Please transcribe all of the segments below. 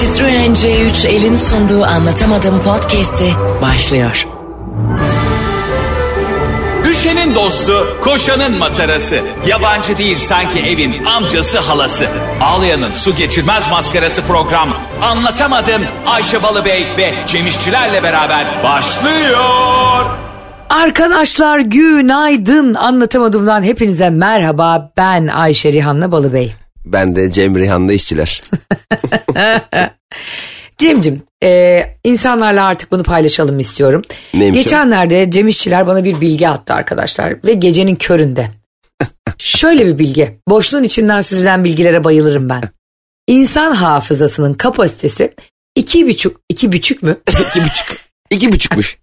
Citroen C3 elin sunduğu anlatamadım podcast'i başlıyor. Düşenin dostu, koşanın matarası. Yabancı değil sanki evin amcası halası. Ağlayanın su geçirmez maskarası program. Anlatamadım Ayşe Balıbey ve Cemişçilerle beraber başlıyor. Arkadaşlar günaydın anlatamadığımdan hepinize merhaba ben Ayşe Rihanna Balıbey. Ben de Cem Rihan'la işçiler. Cem'cim e, insanlarla artık bunu paylaşalım istiyorum. Neymiş o? Geçenlerde Cem İşçiler bana bir bilgi attı arkadaşlar ve gecenin köründe. Şöyle bir bilgi boşluğun içinden süzülen bilgilere bayılırım ben. İnsan hafızasının kapasitesi iki buçuk, iki buçuk mü? İki buçuk. İki buçukmuş.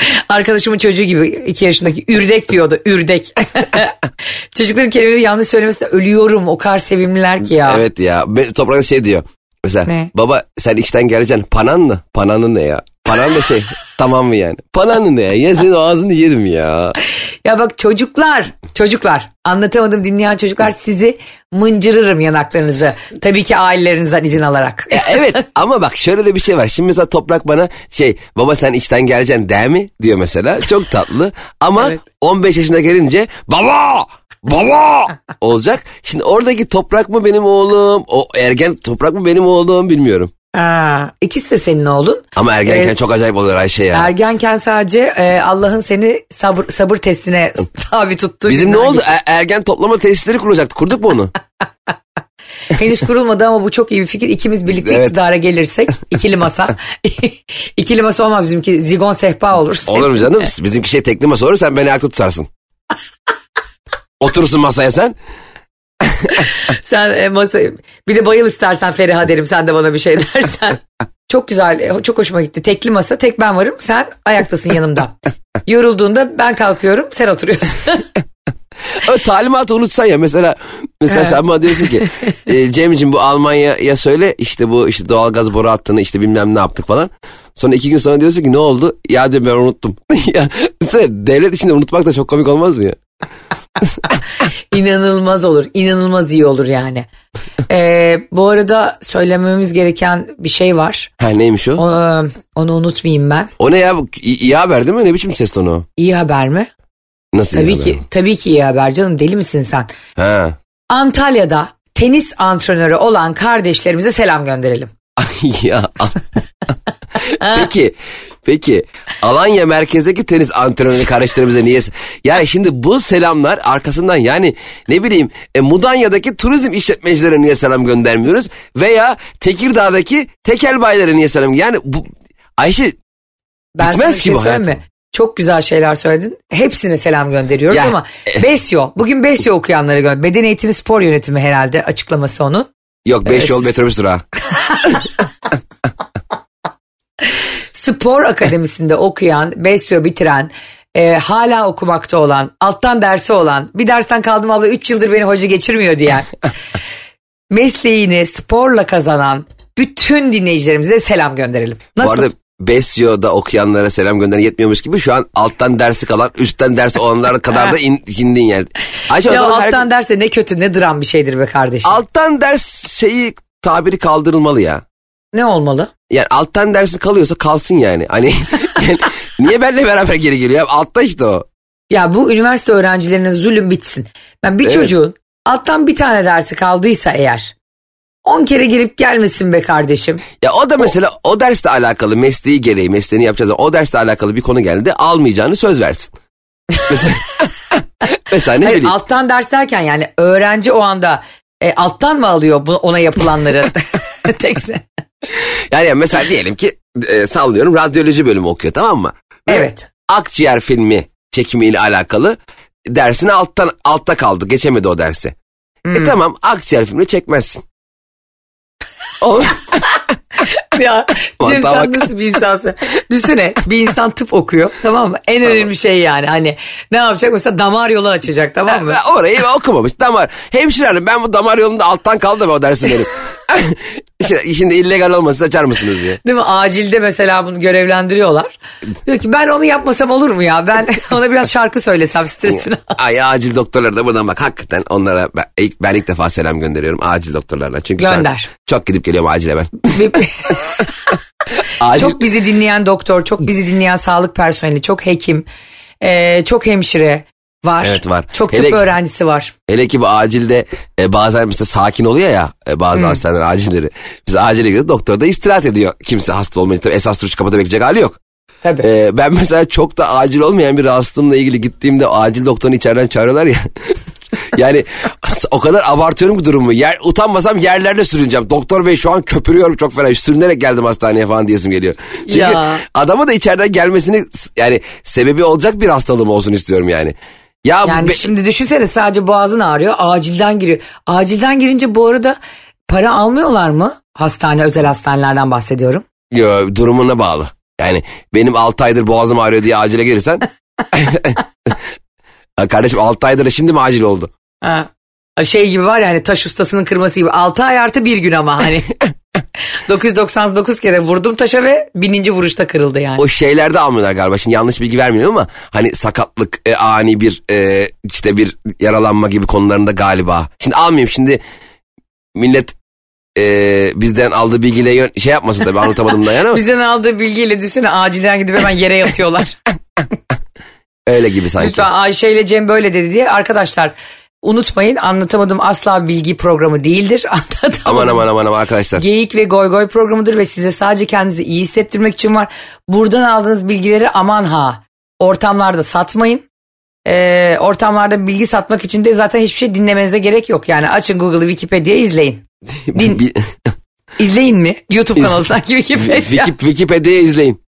Arkadaşımın çocuğu gibi iki yaşındaki ürdek diyordu ürdek. Çocukların kelimeleri yanlış söylemesine ölüyorum o kadar sevimliler ki ya. Evet ya. Toprakta şey diyor. Mesela Ne? baba sen işten geleceksin. Panan mı? Pananın ne ya? Panan da şey tamam mı yani? Pananın ne ya? Ya senin ağzını yerim ya. Ya bak çocuklar, çocuklar anlatamadım dinleyen çocuklar sizi mıncırırım yanaklarınızı. Tabii ki ailelerinizden izin alarak. Ya evet ama bak şöyle de bir şey var. Şimdi mesela Toprak bana şey baba sen işten geleceksin değil mi? Diyor mesela. Çok tatlı. Ama Evet. 15 yaşına gelince baba baba olacak. Şimdi oradaki Toprak mı benim oğlum? O ergen Toprak mı benim oğlum bilmiyorum. Aa, ikisi de senin oğlun. Ama ergenken Evet. çok acayip oluyor Ayşe ya. Ergenken sadece e, Allah'ın seni sabır sabır testine tabi tuttuğu Bizim ne oldu? geçti. E- ergen toplama tesisleri kurulacaktı. Kurduk mu onu? Henüz kurulmadı ama bu çok iyi bir fikir. İkimiz birlikte Evet. iktidara gelirsek ikili masa. ikili masa olmaz bizimki zigon sehpa olur. Olur mu canım? Bizimki şey tekli masa olur sen beni ayakta tutarsın. Oturursun masaya sen. Sen e, masa bir de bayıl istersen Feriha derim sen de bana bir şey dersen. çok güzel e, çok hoşuma gitti. Tekli masa tek ben varım sen ayaktasın yanımda. Yorulduğunda ben kalkıyorum sen oturuyorsun. O talimatı unutsan ya mesela mesela Evet. sen bana diyorsun ki e, Cem'ciğim bu Almanya'ya söyle işte bu işte doğalgaz boru hattını işte bilmem ne yaptık falan. Sonra iki gün sonra diyorsun ki ne oldu? Ya diyor ben unuttum. ya mesela devlet içinde unutmak da çok komik olmaz mı ya? İnanılmaz olur. inanılmaz iyi olur yani. Ee, bu arada söylememiz gereken bir şey var. Ha neymiş o? O, onu unutmayayım ben. O ne ya? İyi, iyi haber değil mi? Ne biçim ses tonu? İyi haber mi? Nasıl iyi Tabii haber ki o? tabii ki iyi haber canım deli misin sen? Ha. Antalya'da tenis antrenörü olan kardeşlerimize selam gönderelim. Ay ya. peki. Peki Alanya merkezdeki tenis antrenörü kardeşlerimize niye? Yani şimdi bu selamlar arkasından yani ne bileyim e, Mudanya'daki turizm işletmecilere niye selam göndermiyoruz? Veya Tekirdağ'daki tekel bayilere niye selam Yani bu Ayşe Ben Bitmez sana ki şey bu hayatım. mi? Çok güzel şeyler söyledin. Hepsine selam gönderiyoruz Ya, ama Besyo. Bugün Besyo okuyanları gönder. Beden eğitimi spor yönetimi herhalde açıklaması onun. yok 5 Evet. yol metrobüs durağı. Spor akademisinde okuyan, Besyo bitiren, e, hala okumakta olan, alttan dersi olan, bir dersten kaldım abla 3 yıldır beni hoca geçirmiyor diyen, mesleğini sporla kazanan bütün dinleyicilerimize selam gönderelim. Nasıl? Bu arada Besyo'da okuyanlara selam gönderen yetmiyormuş gibi şu an alttan dersi kalan üstten dersi olanlar kadar da in, indin yani. Ayşe ya zaman her- alttan derse ne kötü ne dram bir şeydir be kardeşim. alttan ders şeyi tabiri kaldırılmalı ya. Ne olmalı? Yani alttan dersi kalıyorsa kalsın yani. Hani yani niye benimle beraber geri geliyor? Altta işte o. Ya bu üniversite öğrencilerine zulüm bitsin. Ben bir Evet. çocuğun alttan bir tane dersi kaldıysa eğer 10 kere gelip gelmesin be kardeşim. Ya o da mesela o, dersle alakalı mesleği gereği mesleğini yapacağız. O dersle alakalı bir konu geldi almayacağını söz versin. Mesela, mesela ne Hayır, bileyim. alttan ders derken yani öğrenci o anda e, alttan mı alıyor ona yapılanları? Tek Yani, mesela diyelim ki e, sallıyorum radyoloji bölümü okuyor tamam mı? Ve Evet. Akciğer filmi çekimiyle alakalı dersine alttan altta kaldı. Geçemedi o dersi. Hmm. E tamam akciğer filmi çekmezsin. Ya Cem sen nasıl bir insansın? Düşünsene bir insan tıp okuyor tamam mı? En önemli şey yani hani ne yapacak mesela damar yolu açacak tamam mı? Ben orayı okumamış. Damar. Hemşire hanım ben bu damar yolunda alttan kaldı mı o dersi benim. Şimdi, illegal olmasa açar mısınız diye. Değil mi? Acilde mesela bunu görevlendiriyorlar. Diyor ki ben onu yapmasam olur mu ya? Ben ona biraz şarkı söylesem stresini. Ay acil doktorlara da buradan bak hakikaten onlara ben ilk, ben ilk defa selam gönderiyorum acil doktorlarına. Çünkü Gönder. Çok, çok gidip geliyorum acile ben. Acil, çok bizi dinleyen doktor, çok bizi dinleyen sağlık personeli, çok hekim, çok hemşire var. Evet, var. Çok tıp Hele- öğrencisi var. hele ki bu acilde e, bazen mesela sakin oluyor ya e, bazı hastaneler acilleri. Biz acile gidiyoruz doktor da istirahat ediyor. Kimse hasta olmayınca tabii esas duruş kapıda bekleyecek hali yok. Tabii. E, ben mesela çok da acil olmayan bir rahatsızlığımla ilgili gittiğimde acil doktorunu içeriden çağırıyorlar ya. yani o kadar abartıyorum ki durumu. Yer, utanmasam yerlerde sürüneceğim. Doktor bey şu an köpürüyorum çok fena. Sürünerek geldim hastaneye falan diyesim geliyor. Çünkü Ya. adama da içeriden gelmesini yani sebebi olacak bir hastalığım olsun istiyorum yani. Ya Yani be- şimdi düşünsene sadece boğazın ağrıyor, acilden giriyor. Acilden girince bu arada para almıyorlar mı? Hastane, özel hastanelerden bahsediyorum. Yo, durumuna bağlı. Yani benim 6 aydır boğazım ağrıyor diye acile gelirsen. Kardeşim 6 aydır da şimdi mi acil oldu? Ha. Şey gibi var ya hani taş ustasının kırması gibi 6 ay artı bir gün ama hani. 999 kere vurdum taşa ve bininci vuruşta kırıldı yani. O şeylerde almıyorlar galiba. Şimdi yanlış bilgi vermiyorum ama hani sakatlık, e, ani bir e, işte bir yaralanma gibi konularında galiba. Şimdi almayayım şimdi millet e, bizden aldığı bilgiyle yön- şey yapmasın tabii anlatamadım da yani Bizden aldığı bilgiyle düşünsene acilden gidip hemen yere yatıyorlar. öyle gibi sanki. Lütfen Ayşe ile Cem böyle dedi diye arkadaşlar unutmayın anlatamadım asla bilgi programı değildir. Anlatamadım. Aman aman aman aman arkadaşlar. Geyik ve goy goy programıdır ve size sadece kendinizi iyi hissettirmek için var. Buradan aldığınız bilgileri aman ha ortamlarda satmayın. Ee, ortamlarda bilgi satmak için de zaten hiçbir şey dinlemenize gerek yok. Yani açın Google'ı Wikipedia izleyin. Din- İzleyin mi? YouTube kanalı sanki Wikipedia. Wiki, Wikipedia'yı izleyin.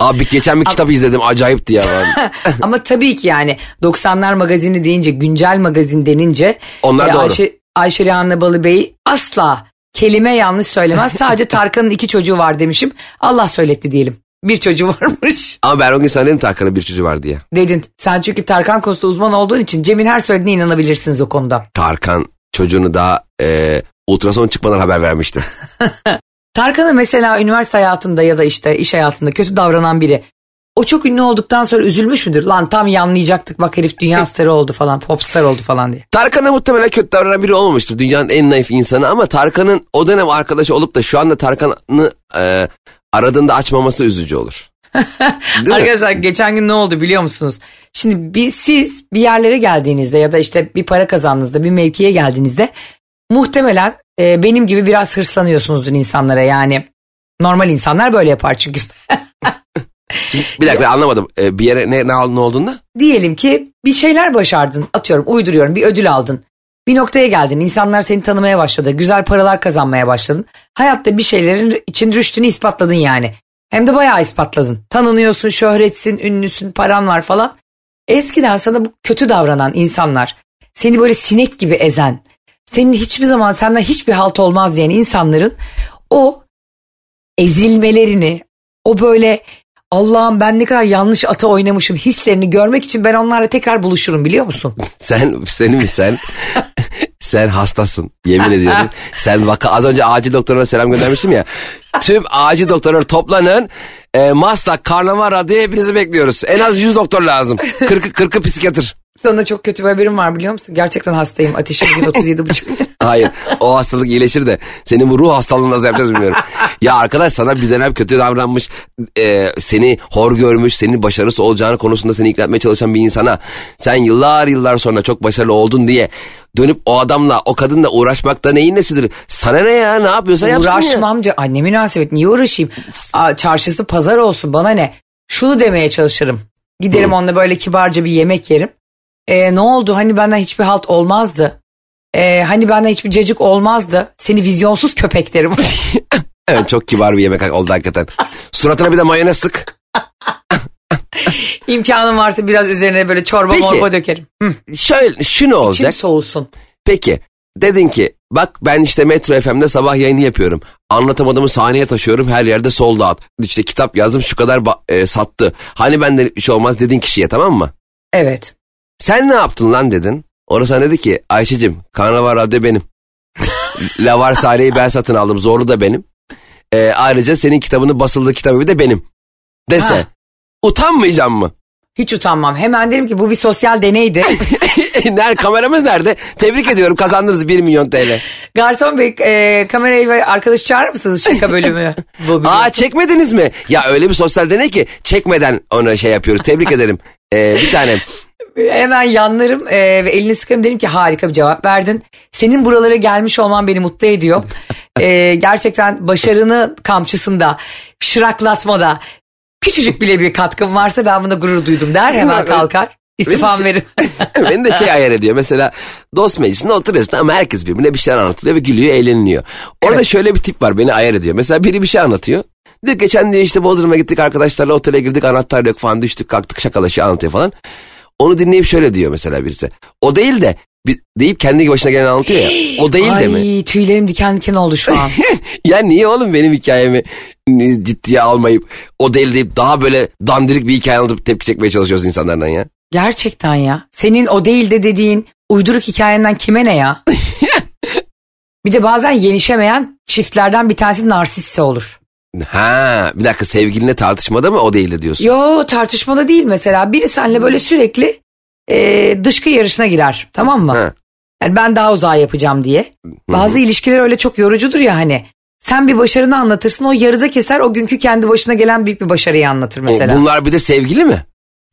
Abi geçen bir kitap izledim acayipti ya. Ama tabii ki yani 90'lar magazini deyince güncel magazin denince Onlar e, doğru. Ayşe, Ayşe Rihanna Balıbey asla kelime yanlış söylemez. Sadece Tarkan'ın iki çocuğu var demişim. Allah söyletti diyelim. Bir çocuğu varmış Ama ben o gün sana dedim Tarkan'ın bir çocuğu var diye. dedin. Sen çünkü Tarkan konusunda uzman olduğun için Cem'in her söylediğine inanabilirsiniz o konuda. Tarkan çocuğunu daha e, ultrason çıkmadan haber vermişti. Tarkan'ın mesela üniversite hayatında ya da işte iş hayatında kötü davranan biri. O çok ünlü olduktan sonra üzülmüş müdür? Lan tam yanlayacaktık bak herif dünya starı oldu falan popstar oldu falan diye. Tarkan'a muhtemelen kötü davranan biri olmamıştır. Dünyanın en naif insanı ama Tarkan'ın o dönem arkadaşı olup da şu anda Tarkan'ı e, aradığında açmaması üzücü olur. Arkadaşlar geçen gün ne oldu biliyor musunuz? Şimdi bir, siz bir yerlere geldiğinizde ya da işte bir para kazandığınızda bir mevkiye geldiğinizde muhtemelen e, benim gibi biraz hırslanıyorsunuzdur insanlara yani. Normal insanlar böyle yapar çünkü. Bir dakika anlamadım. E, bir yere ne, ne, ne olduğunda? Diyelim ki bir şeyler başardın atıyorum uyduruyorum bir ödül aldın. Bir noktaya geldin insanlar seni tanımaya başladı güzel paralar kazanmaya başladın. Hayatta bir şeylerin için rüştünü ispatladın yani. Hem de bayağı ispatladın. Tanınıyorsun, şöhretsin, ünlüsün, paran var falan. Eskiden sana bu kötü davranan insanlar, seni böyle sinek gibi ezen, senin hiçbir zaman senden hiçbir halt olmaz diyen insanların o ezilmelerini, o böyle Allah'ım ben ne kadar yanlış ata oynamışım hislerini görmek için ben onlarla tekrar buluşurum biliyor musun? Sen, seni mi sen? sen hastasın. Yemin ediyorum. Sen vaka az önce acil doktoruna selam göndermiştim ya. Tüm acil doktorlar toplanın. E, Maslak, Karnaval Radyo'ya hepinizi bekliyoruz. En az 100 doktor lazım. 40'ı 40'ı psikiyatr. Sana çok kötü bir haberim var biliyor musun? Gerçekten hastayım. Ateşim bugün 37,5. Hayır o hastalık iyileşir de senin bu ruh hastalığını nasıl yapacağız bilmiyorum. ya arkadaş sana bizden hep kötü davranmış, e, seni hor görmüş, senin başarısı olacağını konusunda seni ikna etmeye çalışan bir insana sen yıllar yıllar sonra çok başarılı oldun diye dönüp o adamla o kadınla uğraşmakta neyin nesidir? Sana ne ya ne yapıyorsa yapsın ya. Uğraşmamca anne münasebet niye uğraşayım? Aa, çarşısı pazar olsun bana ne? Şunu demeye çalışırım. Giderim onunla böyle kibarca bir yemek yerim. Ee, ne oldu hani benden hiçbir halt olmazdı. Ee, hani benden hiçbir cacık olmazdı. Seni vizyonsuz köpek derim. Evet çok kibar bir yemek oldu hakikaten. Suratına bir de mayonez sık. İmkanım varsa biraz üzerine böyle çorba Peki. morba dökerim. Hı, Şöyle şu ne içim olacak? soğusun. Peki dedin ki bak ben işte Metro FM'de sabah yayını yapıyorum. Anlatamadığımı sahneye taşıyorum her yerde sold out. İşte kitap yazdım şu kadar e, sattı. Hani benden bir şey olmaz dedin kişiye tamam mı? Evet. Sen ne yaptın lan dedin. Orası dedi ki Ayşe'cim Karnaval Radyo benim. Lavar sahneyi ben satın aldım. Zorlu da benim. Ee, ayrıca senin kitabının basıldığı kitabı de benim. Dese. Ha. Utanmayacağım mı? Hiç utanmam. Hemen derim ki bu bir sosyal deneydi. nerede, kameramız nerede? Tebrik ediyorum kazandınız 1 milyon TL. Garson bey e, kamerayı ve arkadaş çağırır mısınız şaka bölümü? Bu Aa çekmediniz mi? Ya öyle bir sosyal deney ki çekmeden onu şey yapıyoruz. Tebrik ederim. Ee, bir tanem. Hemen yanlarım e, ve elini sıkarım derim ki harika bir cevap verdin. Senin buralara gelmiş olman beni mutlu ediyor. E, gerçekten başarını kamçısında, şıraklatmada küçücük bile bir katkım varsa ben buna gurur duydum der hemen kalkar. İstifam Benim- verir. Beni de şey ayar ediyor. Mesela dost meclisinde oturuyorsun ama herkes birbirine bir şeyler anlatılıyor ve gülüyor, eğleniliyor. Orada Evet. şöyle bir tip var beni ayar ediyor. Mesela biri bir şey anlatıyor. Diyor geçen diyor işte Bodrum'a gittik arkadaşlarla otele girdik anahtar yok falan düştük kalktık şakalaşıyor anlatıyor falan. Onu dinleyip şöyle diyor mesela birisi. O değil de deyip kendi başına gelen anlatıyor ya. O değil de mi? Ay tüylerim diken diken oldu şu an. Ya niye oğlum benim hikayemi ciddiye almayıp o değil deyip daha böyle dandirik bir hikaye anlatıp tepki çekmeye çalışıyoruz insanlardan ya. Gerçekten ya. Senin o değil de dediğin uyduruk hikayenden kime ne ya? bir de bazen yenişemeyen çiftlerden bir tanesi narsiste olur. Ha bir dakika sevgilinle tartışmada mı o değil de diyorsun? Yo tartışmada değil mesela. Biri seninle böyle sürekli e, dışkı yarışına girer tamam mı? Ha. Yani ben daha uzağa yapacağım diye. Bazı ilişkiler öyle çok yorucudur ya hani. Sen bir başarını anlatırsın o yarıda keser o günkü kendi başına gelen büyük bir başarıyı anlatır O- mesela. Bunlar bir de sevgili mi?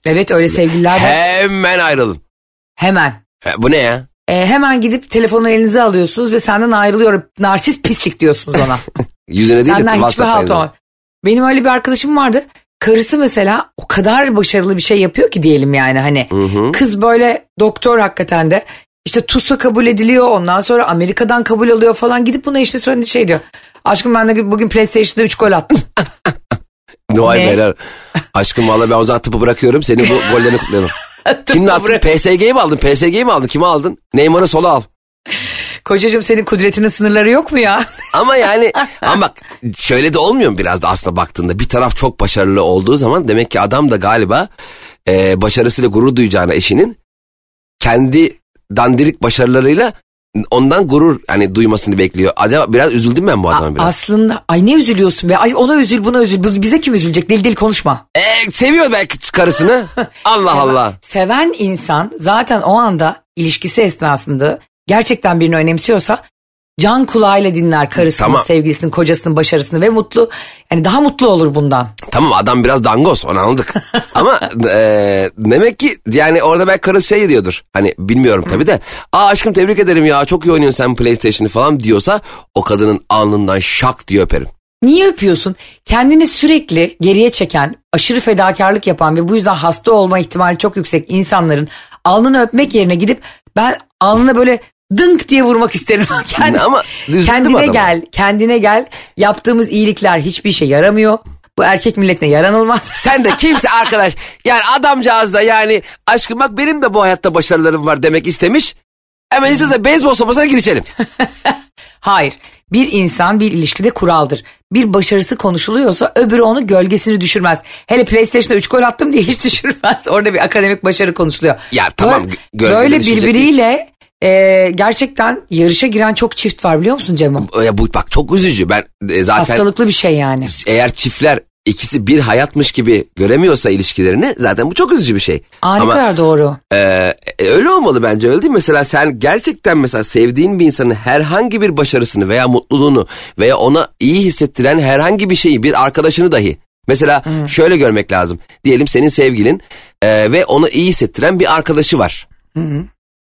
Evet öyle sevgililer var. Hemen ayrılın. Hemen. E, bu ne ya? E, hemen gidip telefonu elinize alıyorsunuz ve senden ayrılıyorum. Narsist pislik diyorsunuz ona. Yüzüne değil de Senden hiçbir halt yazın. olmaz. Benim öyle bir arkadaşım vardı. Karısı mesela o kadar başarılı bir şey yapıyor ki diyelim yani hani. Hı hı. Kız böyle doktor hakikaten de. İşte TUS'a kabul ediliyor ondan sonra Amerika'dan kabul alıyor falan. Gidip buna işte söyledi şey diyor. Aşkım ben de bugün PlayStation'da 3 gol attım. Ne? beyler. Aşkım valla ben o zaman tıpı bırakıyorum. Seni bu gollerini kutlayalım. Kimle attın? PSG'yi mi aldın? PSG'yi mi aldın? Kimi aldın? Neymar'ı sola al. Kocacığım senin kudretinin sınırları yok mu ya? Ama yani ama bak şöyle de olmuyor mu biraz da aslında baktığında bir taraf çok başarılı olduğu zaman demek ki adam da galiba e, başarısıyla gurur duyacağına eşinin kendi dandirik başarılarıyla ondan gurur hani duymasını bekliyor. Acaba biraz üzüldüm ben bu adama biraz. Aslında ay ne üzülüyorsun be? Ay ona üzül buna üzül. Bize kim üzülecek? Deli deli konuşma. E, seviyor belki karısını. Allah Allah. Seven insan zaten o anda ilişkisi esnasında gerçekten birini önemsiyorsa can kulağıyla dinler karısının, Tamam. sevgilisinin, kocasının başarısını ve mutlu yani daha mutlu olur bundan. Tamam adam biraz dangoz onu anladık. Ama e, demek ki yani orada belki karısı şey diyordur. Hani bilmiyorum tabii de. Aa aşkım tebrik ederim ya çok iyi oynuyorsun sen PlayStation'ı falan diyorsa o kadının alnından şak diye öperim. Niye öpüyorsun? Kendini sürekli geriye çeken, aşırı fedakarlık yapan ve bu yüzden hasta olma ihtimali çok yüksek insanların alnını öpmek yerine gidip ben alnına böyle dınk diye vurmak isterim. Kendi, Ama kendine adama. gel, kendine gel. Yaptığımız iyilikler hiçbir işe yaramıyor. Bu erkek milletine yaranılmaz. Sen de kimse arkadaş yani adamcağız da yani aşkım bak benim de bu hayatta başarılarım var demek istemiş. Hemen istiyorsa beyzbol sopasına girişelim. Hayır. Bir insan bir ilişkide kuraldır. Bir başarısı konuşuluyorsa öbürü onu gölgesini düşürmez. Hele PlayStation'da 3 gol attım diye hiç düşürmez. Orada bir akademik başarı konuşuluyor. Ya tamam, Böyle, böyle birbiriyle e, gerçekten yarışa giren çok çift var biliyor musun Cemo? Ya bu bak çok üzücü ben e, zaten Hastalıklı bir şey yani. eğer çiftler ikisi bir hayatmış gibi göremiyorsa ilişkilerini zaten bu çok üzücü bir şey. Aa, ne Ama kadar doğru. e, e, öyle olmalı bence öyle değil mi? Mesela sen gerçekten mesela sevdiğin bir insanın herhangi bir başarısını veya mutluluğunu veya ona iyi hissettiren herhangi bir şeyi bir arkadaşını dahi Mesela şöyle görmek lazım. Diyelim senin sevgilin e, ve ona iyi hissettiren bir arkadaşı var.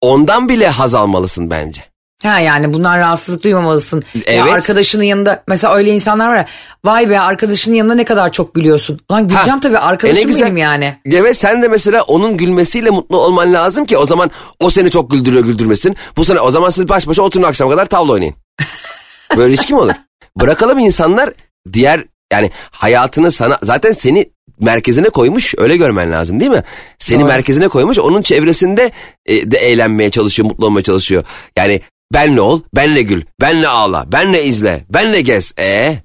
Ondan bile haz almalısın bence. Ha yani bundan rahatsızlık duymamalısın. Ya Evet. arkadaşının yanında mesela öyle insanlar var ya. Vay be arkadaşının yanında ne kadar çok gülüyorsun. Lan güleceğim Ha, tabii e ne arkadaşım güzel. benim yani. Evet sen de mesela onun gülmesiyle mutlu olman lazım ki o zaman o seni çok güldürüyor güldürmesin. Bu sene o zaman siz baş başa oturun akşama kadar tavla oynayın. Böyle ilişki mi olur? Bırakalım insanlar diğer yani hayatını sana zaten seni merkezine koymuş öyle görmen lazım değil mi? Seni Doğru. merkezine koymuş onun çevresinde e, de eğlenmeye çalışıyor mutlu olmaya çalışıyor. Yani benle ol benle gül benle ağla benle izle benle gez. E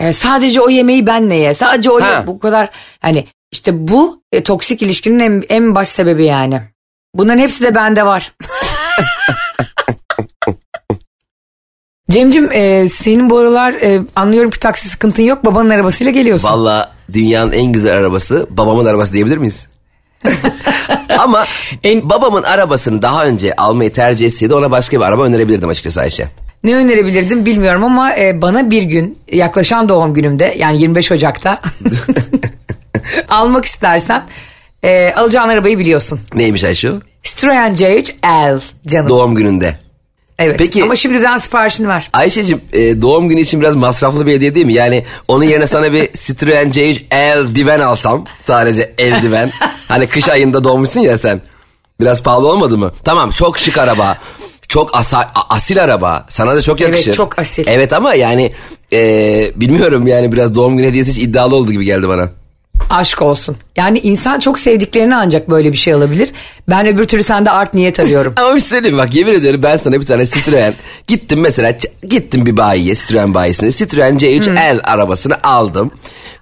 E, sadece o yemeği benle ye. Sadece o ye- bu kadar hani işte bu e, toksik ilişkinin en, en baş sebebi yani. Bunların hepsi de bende var. Cemcim e, senin bu aralar e, anlıyorum ki taksi sıkıntın yok. Babanın arabasıyla geliyorsun. Valla dünyanın en güzel arabası babamın arabası diyebilir miyiz? Ama En- babamın arabasını daha önce almayı tercih etseydi ona başka bir araba önerebilirdim açıkçası Ayşe. Ne önerebilirdim bilmiyorum ama e, bana bir gün yaklaşan doğum günümde yani 25 Ocak'ta almak istersen e, alacağın arabayı biliyorsun. Neymiş Ayşe o? Citroen C3L canım. Doğum gününde. Evet. Peki- Ama şimdiden siparişini ver. Ayşe'cim e, doğum günü için biraz masraflı bir hediye değil mi? Yani onun yerine sana bir Citroen C3 eldiven alsam. Sadece eldiven. hani kış ayında doğmuşsun ya sen. Biraz pahalı olmadı mı? Tamam çok şık araba. Çok asa- asil araba. Sana da çok yakışır. Evet, çok asil. Evet ama yani e, bilmiyorum yani biraz doğum günü hediyesi hiç iddialı oldu gibi geldi bana. Aşk olsun. Yani insan çok sevdiklerini ancak böyle bir şey alabilir. Ben öbür türlü sende art niyet arıyorum. Ama bir şey söyleyeyim bak yemin ederim ben sana bir tane Citroen gittim mesela gittim bir bayiye Citroen bayisine Citroen C3L arabasını aldım.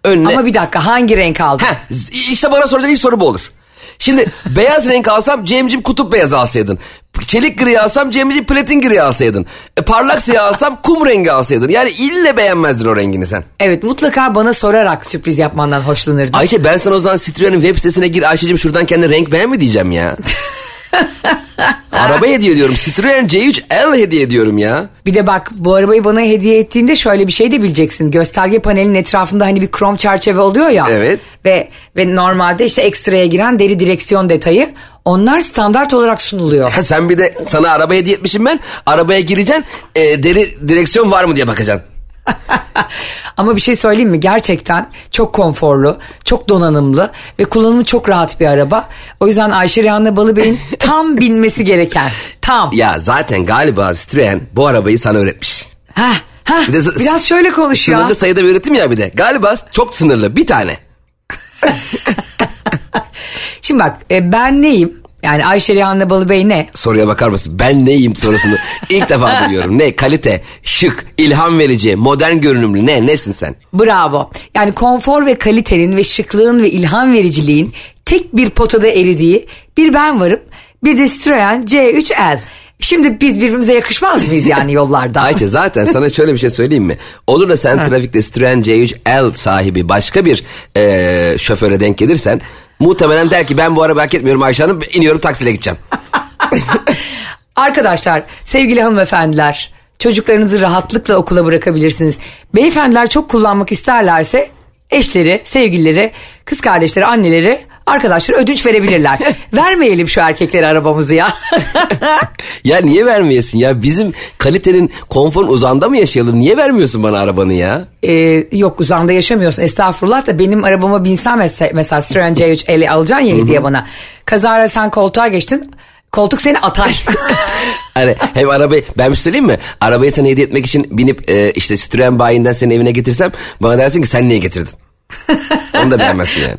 Önüne Ama bir dakika hangi renk aldın? Heh, işte bana soracağın ilk soru bu olur. Şimdi beyaz renk alsam Cem'cim kutup beyaz alsaydın. Çelik gri alsam Cem'cim platin gri alsaydın. E, parlak siyah alsam kum rengi alsaydın. Yani ille beğenmezdin o rengini sen. Evet mutlaka bana sorarak sürpriz yapmandan hoşlanırdım. Ayşe ben sana o zaman Citroen'in web sitesine gir Ayşe'cim şuradan kendine renk beğen mi diyeceğim ya. Araba hediye ediyorum. Citroen C3L hediye ediyorum ya. Bir de bak bu arabayı bana hediye ettiğinde şöyle bir şey de bileceksin. Gösterge panelinin etrafında hani bir krom çerçeve oluyor ya. Evet. Ve ve normalde işte ekstraya giren deri direksiyon detayı onlar standart olarak sunuluyor. Ha, sen bir de sana araba hediye etmişim ben. Arabaya gireceksin e, deri direksiyon var mı diye bakacaksın. Ama bir şey söyleyeyim mi? Gerçekten çok konforlu, çok donanımlı ve kullanımı çok rahat bir araba. O yüzden Ayşe Rihanna Balıbey'in tam binmesi gereken. Tam. Ya zaten galiba Citroen bu arabayı sana öğretmiş. Ha, ha. Bir de Biraz şöyle konuş ya. Sınırlı sayıda bir üretim ya bir de. Galiba çok sınırlı bir tane. Şimdi bak e, ben neyim? Yani Ayşe Rihanna Balıbey ne? Soruya bakar mısın? Ben neyim sorusunu ilk defa duyuyorum. Ne? Kalite, şık, ilham verici, modern görünümlü ne? Nesin sen? Bravo. Yani konfor ve kalitenin ve şıklığın ve ilham vericiliğin tek bir potada eridiği bir ben varım. Bir de Citroen C3L. Şimdi biz birbirimize yakışmaz mıyız yani yollarda? Ayça zaten sana şöyle bir şey söyleyeyim mi? Olur da sen trafikte Citroen C3L sahibi başka bir eee, şoföre denk gelirsen muhtemelen der ki ben bu araba hak etmiyorum Ayşe Hanım iniyorum taksiyle gideceğim. Arkadaşlar, sevgili hanımefendiler, çocuklarınızı rahatlıkla okula bırakabilirsiniz. Beyefendiler çok kullanmak isterlerse eşleri, sevgilileri, kız kardeşleri, anneleri, arkadaşlar ödünç verebilirler. Vermeyelim şu erkeklere arabamızı ya. Ya niye vermeyesin ya? Bizim kalitenin konforun uzağında mı yaşayalım? Niye vermiyorsun bana arabanı ya? Ee, yok uzanda yaşamıyorsun estağfurullah da benim arabama binsen mesela, mesela Citroen C3 alacaksın ya hediye bana. Kazara sen koltuğa geçtin koltuk seni atar. Hani hem arabayı ben bir şey söyleyeyim mi? Arabayı sana hediye etmek için binip e, işte Citroen bayinden senin evine getirsem bana dersin ki sen niye getirdin? Onu da beğenmezsin yani.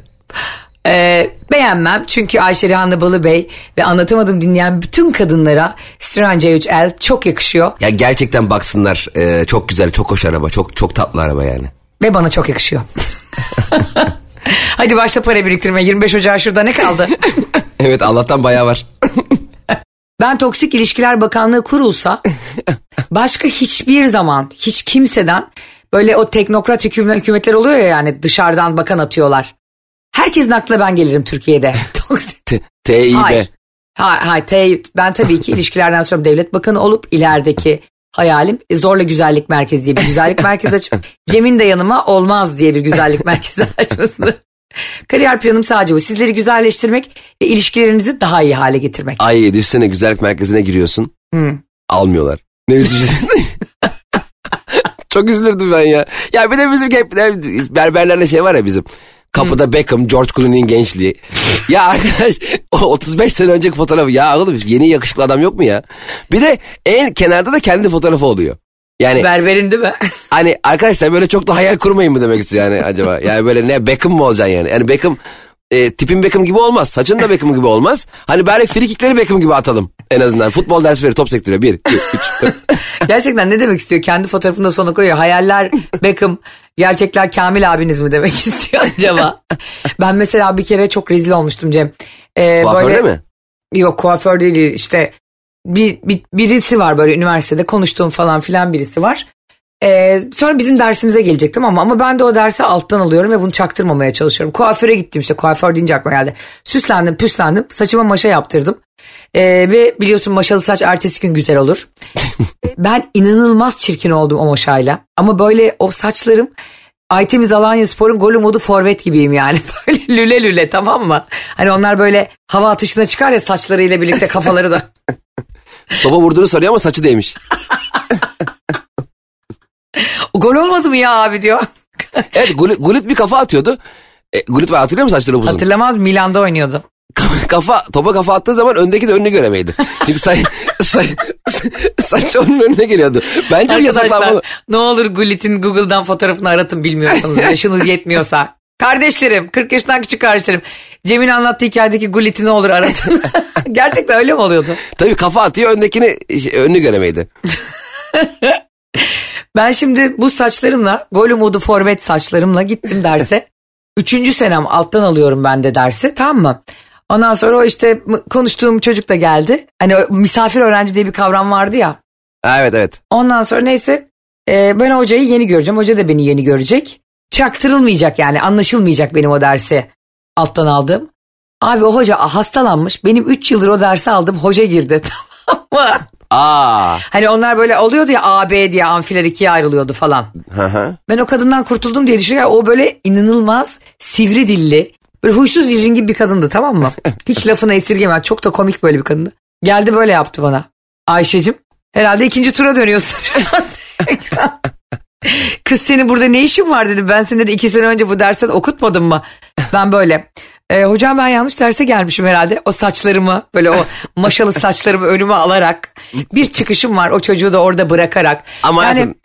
Ee, beğenmem çünkü Ayşe Rihanna Balıbey ve anlatamadım dinleyen bütün kadınlara Citroen C3L çok yakışıyor Ya gerçekten baksınlar e, çok güzel çok hoş araba çok çok tatlı araba yani. ve bana çok yakışıyor. Hadi başla para biriktirme 25 Ocağı şurada ne kaldı? Evet Allah'tan bayağı var. Ben Toksik İlişkiler Bakanlığı kurulsa başka hiçbir zaman hiç kimseden böyle o teknokrat hükümet, hükümetler oluyor ya yani dışarıdan bakan atıyorlar. Herkesin aklına ben gelirim Türkiye'de. TİB. Hayır. Hayır, hayır ben tabii ki ilişkilerden sonra devlet bakanı olup ilerideki hayalim e, zorla güzellik merkezi diye bir güzellik merkezi açıp Cem'in de yanıma olmaz diye bir güzellik merkezi açmasını. Kariyer planım sadece bu. Sizleri güzelleştirmek ve ilişkilerinizi daha iyi hale getirmek. Ay düşünsene güzellik merkezine giriyorsun. Almıyorlar. Ne üzücü. Çok üzülürdüm ben ya. Ya bir de bizim hep berberlerle şey var ya bizim. Kapıda Beckham, George Clooney'nin gençliği. ya arkadaş o 35 sene önceki fotoğrafı ya oğlum yeni yakışıklı adam yok mu ya? Bir de en kenarda da kendi fotoğrafı oluyor. Yani Berberin değil mi? hani arkadaşlar böyle çok da hayal kurmayın mı demek istiyor yani acaba? Yani böyle ne Beckham mı olacaksın yani? Yani Beckham e, tipin Beckham gibi olmaz. Saçın da Beckham gibi olmaz. Hani bari frikikleri Beckham gibi atalım en azından. Futbol dersi verir top sektiriyor. Bir, iki, üç. Gerçekten ne demek istiyor? Kendi fotoğrafında sona koyuyor. Hayaller Beckham, gerçekler Kamil abiniz mi demek istiyor acaba? ben mesela bir kere çok rezil olmuştum Cem. Ee, Kuaförde mi? Yok kuaför değil işte bir, bir birisi var böyle üniversitede konuştuğum falan filan birisi var. Ee, sonra bizim dersimize gelecek tamam mı? Ama ben de o dersi alttan alıyorum ve bunu çaktırmamaya çalışıyorum. Kuaföre gittim işte kuaför deyince aklıma geldi. Süslendim püslendim saçıma maşa yaptırdım. Ee, ve biliyorsun maşalı saç ertesi gün güzel olur. ben inanılmaz çirkin oldum o maşayla. Ama böyle o saçlarım Aytemiz Alanya Spor'un golü modu forvet gibiyim yani. Böyle lüle lüle tamam mı? Hani onlar böyle hava atışına çıkar ya saçlarıyla birlikte kafaları da. Topa vurduğunu soruyor ama saçı değmiş. Gol olmadı mı ya abi diyor. Evet Gullit, Gullit bir kafa atıyordu. E, Gullit var hatırlıyor musun saçları uzun? Hatırlamaz Milan'da oynuyordu. Kafa topa kafa attığı zaman öndeki de önünü göremeydi. Çünkü say, say, saç onun önüne geliyordu. Bence bu yasaklanmalı. Ne olur Gullit'in Google'dan fotoğrafını aratın bilmiyorsanız yaşınız yetmiyorsa. Kardeşlerim 40 yaşından küçük kardeşlerim. Cem'in anlattığı hikayedeki Gullit'i ne olur aratın. Gerçekten öyle mi oluyordu? Tabii kafa atıyor öndekini şey, önünü göremeydi. Ben şimdi bu saçlarımla gol umudu forvet saçlarımla gittim derse. Üçüncü senem alttan alıyorum ben de dersi tamam mı? Ondan sonra o işte konuştuğum çocuk da geldi. Hani misafir öğrenci diye bir kavram vardı ya. Evet evet. Ondan sonra neyse e, ben hocayı yeni göreceğim. Hoca da beni yeni görecek. Çaktırılmayacak yani anlaşılmayacak benim o dersi alttan aldım. Abi o hoca hastalanmış. Benim 3 yıldır o dersi aldım. Hoca girdi tamam mı? Aa. Hani onlar böyle oluyordu ya A, B diye amfiler ikiye ayrılıyordu falan. Hı hı. Ben o kadından kurtuldum diye düşünüyorum. O böyle inanılmaz sivri dilli. Böyle huysuz virjin gibi bir kadındı tamam mı? Hiç lafını esirgemem. Çok da komik böyle bir kadındı. Geldi böyle yaptı bana. Ayşe'cim herhalde ikinci tura dönüyorsun şu an. Kız senin burada ne işin var dedi. Ben seni de iki sene önce bu dersten okutmadım mı? Ben böyle. "E, hocam ben yanlış derse gelmişim herhalde. O saçlarımı böyle o maşalı saçlarımı önüme alarak bir çıkışım var o çocuğu da orada bırakarak. Ama yani, hayatım-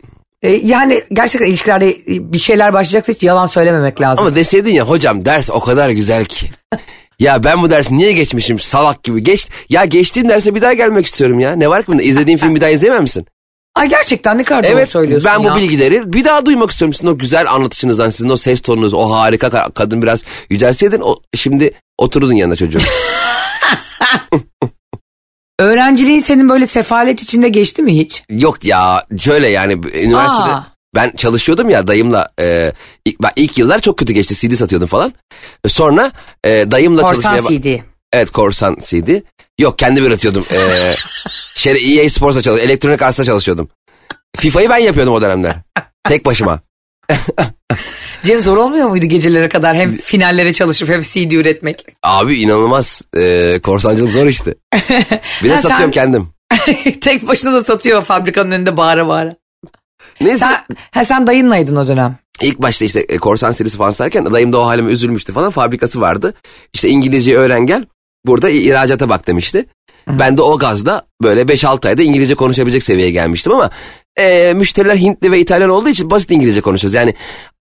e, yani gerçekten ilişkilerde bir şeyler başlayacaksa hiç yalan söylememek lazım. Ama deseydin ya hocam ders o kadar güzel ki. ya ben bu dersi niye geçmişim salak gibi. Geç, ya geçtiğim derse bir daha gelmek istiyorum ya. Ne var ki bunda? İzlediğin filmi bir daha izleyemem misin? Ay gerçekten ne kadar doğru Evet söylüyorsun ben ya. bu bilgileri bir daha duymak istiyorum. Sizin o güzel anlatışınızdan, sizin o ses tonunuz, o harika ka- kadın biraz yücelseydin o, şimdi oturdun yanında çocuğum. Öğrenciliğin senin böyle sefalet içinde geçti mi hiç? Yok ya şöyle yani üniversitede Aa. ben çalışıyordum ya dayımla e, ilk, ben ilk yıllar çok kötü geçti CD satıyordum falan. E, Sonra e, dayımla Korsan çalışmaya... CD. Evet korsan CD. Yok kendim üretiyordum. Ee, şey, EA Sports'ta çalışıyordum. Elektronik Arts'ta çalışıyordum. FIFA'yı ben yapıyordum o dönemler. Tek başıma. Cem zor olmuyor muydu gecelere kadar hem finallere çalışıp hem CD üretmek? Abi inanılmaz. Ee, korsancılık zor işte. Bir de Ha, satıyorum sen- kendim. Tek başına da satıyor fabrikanın önünde bağıra bağıra. Neyse. Sen, ha, sen dayınlaydın o dönem. İlk başta işte e, korsan serisi falan satarken dayım da o halime üzülmüştü falan. Fabrikası vardı. İşte İngilizce öğren gel. Burada ihracata bak demişti. Ben de o gazda böyle 5-6 ayda İngilizce konuşabilecek seviyeye gelmiştim ama e, müşteriler Hintli ve İtalyan olduğu için basit İngilizce konuşuyoruz. Yani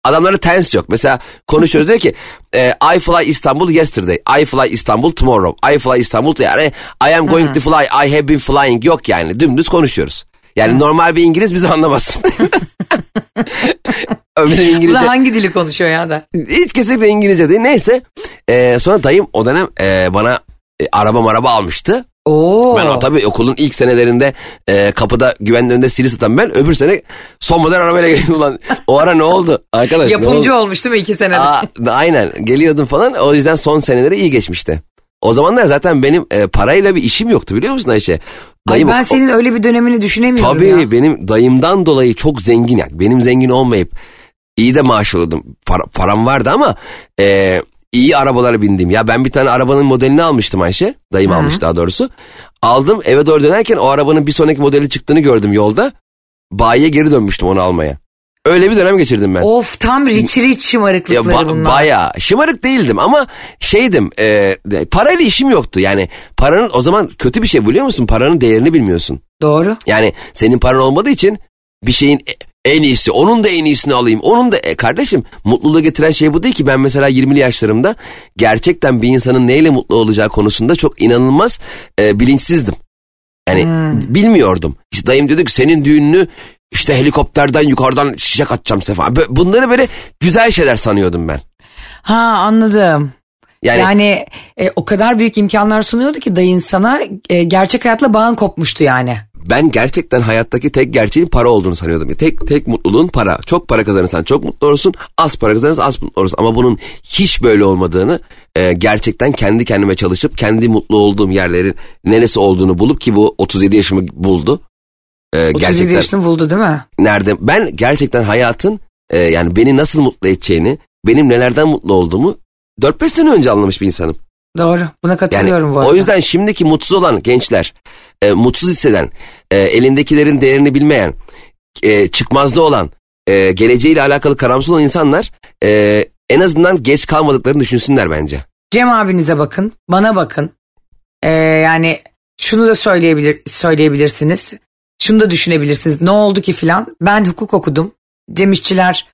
adamlarda tense yok. Mesela konuşuyoruz diyor ki e, I fly Istanbul yesterday. I fly Istanbul tomorrow. I fly Istanbul yani I am going to fly. I have been flying yok yani dümdüz konuşuyoruz. Yani normal bir İngiliz bizi anlamaz. Bizim İngilizce da hangi dili konuşuyor ya da? hiç kesinlikle İngilizce değil. Neyse e, sonra dayım o dönem e, bana e, araba maraba almıştı. Oo. Ben o tabii okulun ilk senelerinde e, kapıda güvenli önünde sili satan ben. Öbür sene son model arabayla geldim lan. O ara ne oldu arkadaş? ne Yapımcı oldu? olmuş değil mi iki senede? Aa, aynen geliyordum falan. O yüzden son seneleri iyi geçmişti. O zamanlar zaten benim e, parayla bir işim yoktu biliyor musun Ayşe? Ay Dayım, ben senin öyle bir dönemini düşünemiyorum Tabii ya. benim dayımdan dolayı çok zengin yani benim zengin olmayıp iyi de maaş alıyordum. Para- param vardı ama e, iyi arabalara bindim. Ya ben bir tane arabanın modelini almıştım Ayşe. Dayım almış daha doğrusu. Aldım eve doğru dönerken o arabanın bir sonraki modeli çıktığını gördüm yolda. Bayiye geri dönmüştüm onu almaya. Öyle bir dönem geçirdim ben. Of tam rich rich Ya şımarıklıkları ba- bunlar. bayağı şımarık değildim ama şeydim e, parayla işim yoktu yani paranın o zaman kötü bir şey biliyor musun paranın değerini bilmiyorsun. Doğru. Yani senin paran olmadığı için bir şeyin e- en iyisi, onun da en iyisini alayım. Onun da e, kardeşim mutluluğu getiren şey bu değil ki. Ben mesela 20'li yaşlarımda gerçekten bir insanın neyle mutlu olacağı konusunda çok inanılmaz e, bilinçsizdim. Yani bilmiyordum. İşte dayım dedi ki senin düğününü işte helikopterden yukarıdan şişe atacağım sefa. Bunları böyle güzel şeyler sanıyordum ben. Ha anladım. Yani, Yani e, o kadar büyük imkanlar sunuyordu ki dayın sana e, gerçek hayatla bağın kopmuştu yani. Ben gerçekten hayattaki tek gerçeğin para olduğunu sanıyordum. Tek tek mutluluğun para. Çok para kazanırsan çok mutlu olursun. Az para kazanırsan az mutlu olursun. Ama bunun hiç böyle olmadığını e, gerçekten kendi kendime çalışıp kendi mutlu olduğum yerlerin neresi olduğunu bulup ki bu 37 yaşımı buldu. E, 37 gerçekten yaşını buldu değil mi? nerede ben gerçekten hayatın e, yani beni nasıl mutlu edeceğini, benim nelerden mutlu olduğumu 4-5 sene önce anlamış bir insanım. Doğru. Buna Yani katılıyorum bu arada. o yüzden şimdiki mutsuz olan gençler, e, mutsuz hisseden, e, elindekilerin değerini bilmeyen, e, çıkmazda olan, e, geleceğiyle alakalı karamsar olan insanlar e, en azından geç kalmadıklarını düşünsünler bence. Cem abinize bakın, bana bakın. Ee, yani şunu da söyleyebilir söyleyebilirsiniz. Şunu da düşünebilirsiniz. Ne oldu ki filan? Ben hukuk okudum. Cem İşçiler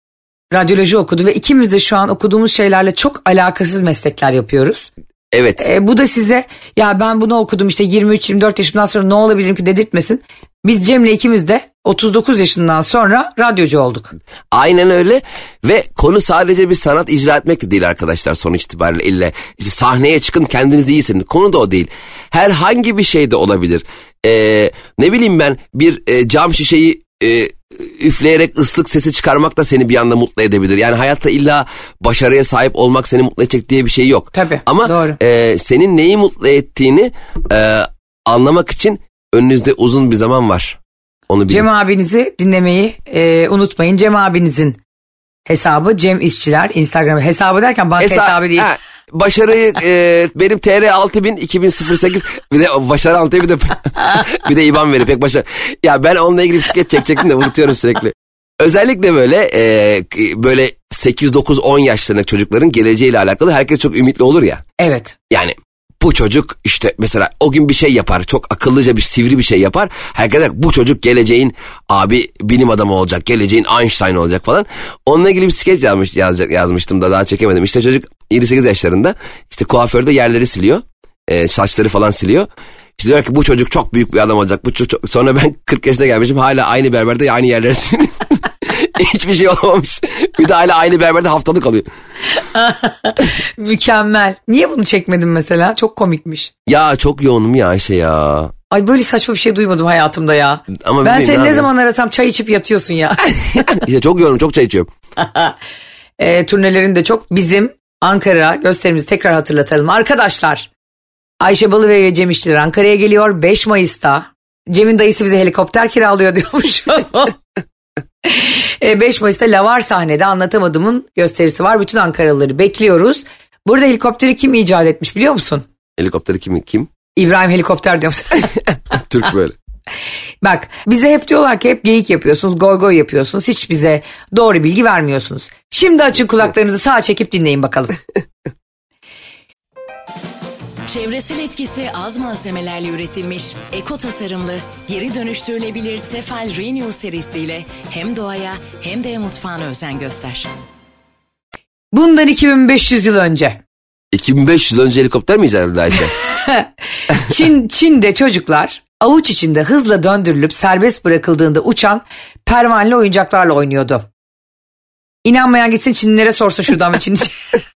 radyoloji okudu ve ikimiz de şu an okuduğumuz şeylerle çok alakasız meslekler yapıyoruz. Evet. E, bu da size ya ben bunu okudum işte 23-24 yaşımdan sonra ne olabilirim ki dedirtmesin. Biz Cem'le ikimiz de 39 yaşından sonra radyocu olduk. Aynen öyle ve konu sadece bir sanat icra etmek de değil arkadaşlar sonuç itibariyle ille işte sahneye çıkın kendinizi iyi hissedin. Konu da o değil. Herhangi bir şey de olabilir. Ee, ne bileyim ben bir e, cam şişeyi e, üfleyerek ıslık sesi çıkarmak da seni bir anda mutlu edebilir. Yani hayatta illa başarıya sahip olmak seni mutlu edecek diye bir şey yok. Tabii, Ama doğru. e, senin neyi mutlu ettiğini e, anlamak için önünüzde uzun bir zaman var. Onu bilin. Cem abinizi dinlemeyi e, unutmayın. Cem abinizin hesabı Cem İşçiler Instagram hesabı derken banka Hesa- hesabı değil. Ha, başarıyı e, benim TR 6000 2008 bir de başarı altı bir de bir de IBAN verip pek başarı. Ya ben onunla ilgili bir skeç çekecektim de unutuyorum sürekli. Özellikle böyle e, böyle 8 9 10 yaşlarındaki çocukların geleceğiyle alakalı herkes çok ümitli olur ya. Evet. Yani bu çocuk işte mesela o gün bir şey yapar. Çok akıllıca bir sivri bir şey yapar. Herkes der, bu çocuk geleceğin abi bilim adamı olacak. Geleceğin Einstein olacak falan. Onunla ilgili bir skeç yazmış, yazacak, yazmıştım da daha çekemedim. İşte çocuk 7-8 yaşlarında işte kuaförde yerleri siliyor. E, saçları falan siliyor. İşte diyor ki bu çocuk çok büyük bir adam olacak. Bu çocuk... Sonra ben 40 yaşına gelmişim hala aynı berberde aynı yerleri siliyor. Hiçbir şey olmamış. Bir de hala aynı berberde haftalık alıyor. Mükemmel. Niye bunu çekmedin mesela? Çok komikmiş. Ya çok yoğunum ya Ayşe ya. Ay böyle saçma bir şey duymadım hayatımda ya. Ama ben seni ne zaman arasam çay içip yatıyorsun ya. İşte çok yoğunum çok çay içiyorum. e, turnelerinde çok bizim Ankara gösterimizi tekrar hatırlatalım. Arkadaşlar Ayşe Balıbey ve Cem İşçiler Ankara'ya geliyor 5 Mayıs'ta. Cem'in dayısı bize helikopter kiralıyor diyormuş. E, 5 Mayıs'ta Lavar sahnede anlatamadığımın gösterisi var. Bütün Ankaralıları bekliyoruz. Burada helikopteri kim icat etmiş biliyor musun? Helikopteri kim kim? İbrahim helikopter diyorum. Türk böyle. Bak bize hep diyorlar ki hep geyik yapıyorsunuz, goy goy yapıyorsunuz. Hiç bize doğru bilgi vermiyorsunuz. Şimdi açın kulaklarınızı sağa çekip dinleyin bakalım. Çevresel etkisi az malzemelerle üretilmiş, eko tasarımlı, geri dönüştürülebilir Tefal Renew serisiyle hem doğaya hem de mutfağına özen göster. Bundan 2500 yıl önce 2500 önce helikopter mi icat edildi Ayşe? Çin Çin'de çocuklar avuç içinde hızla döndürülüp serbest bırakıldığında uçan pervaneli oyuncaklarla oynuyordu. İnanmayan gitsin Çinlilere sorsun şuradan bir Çin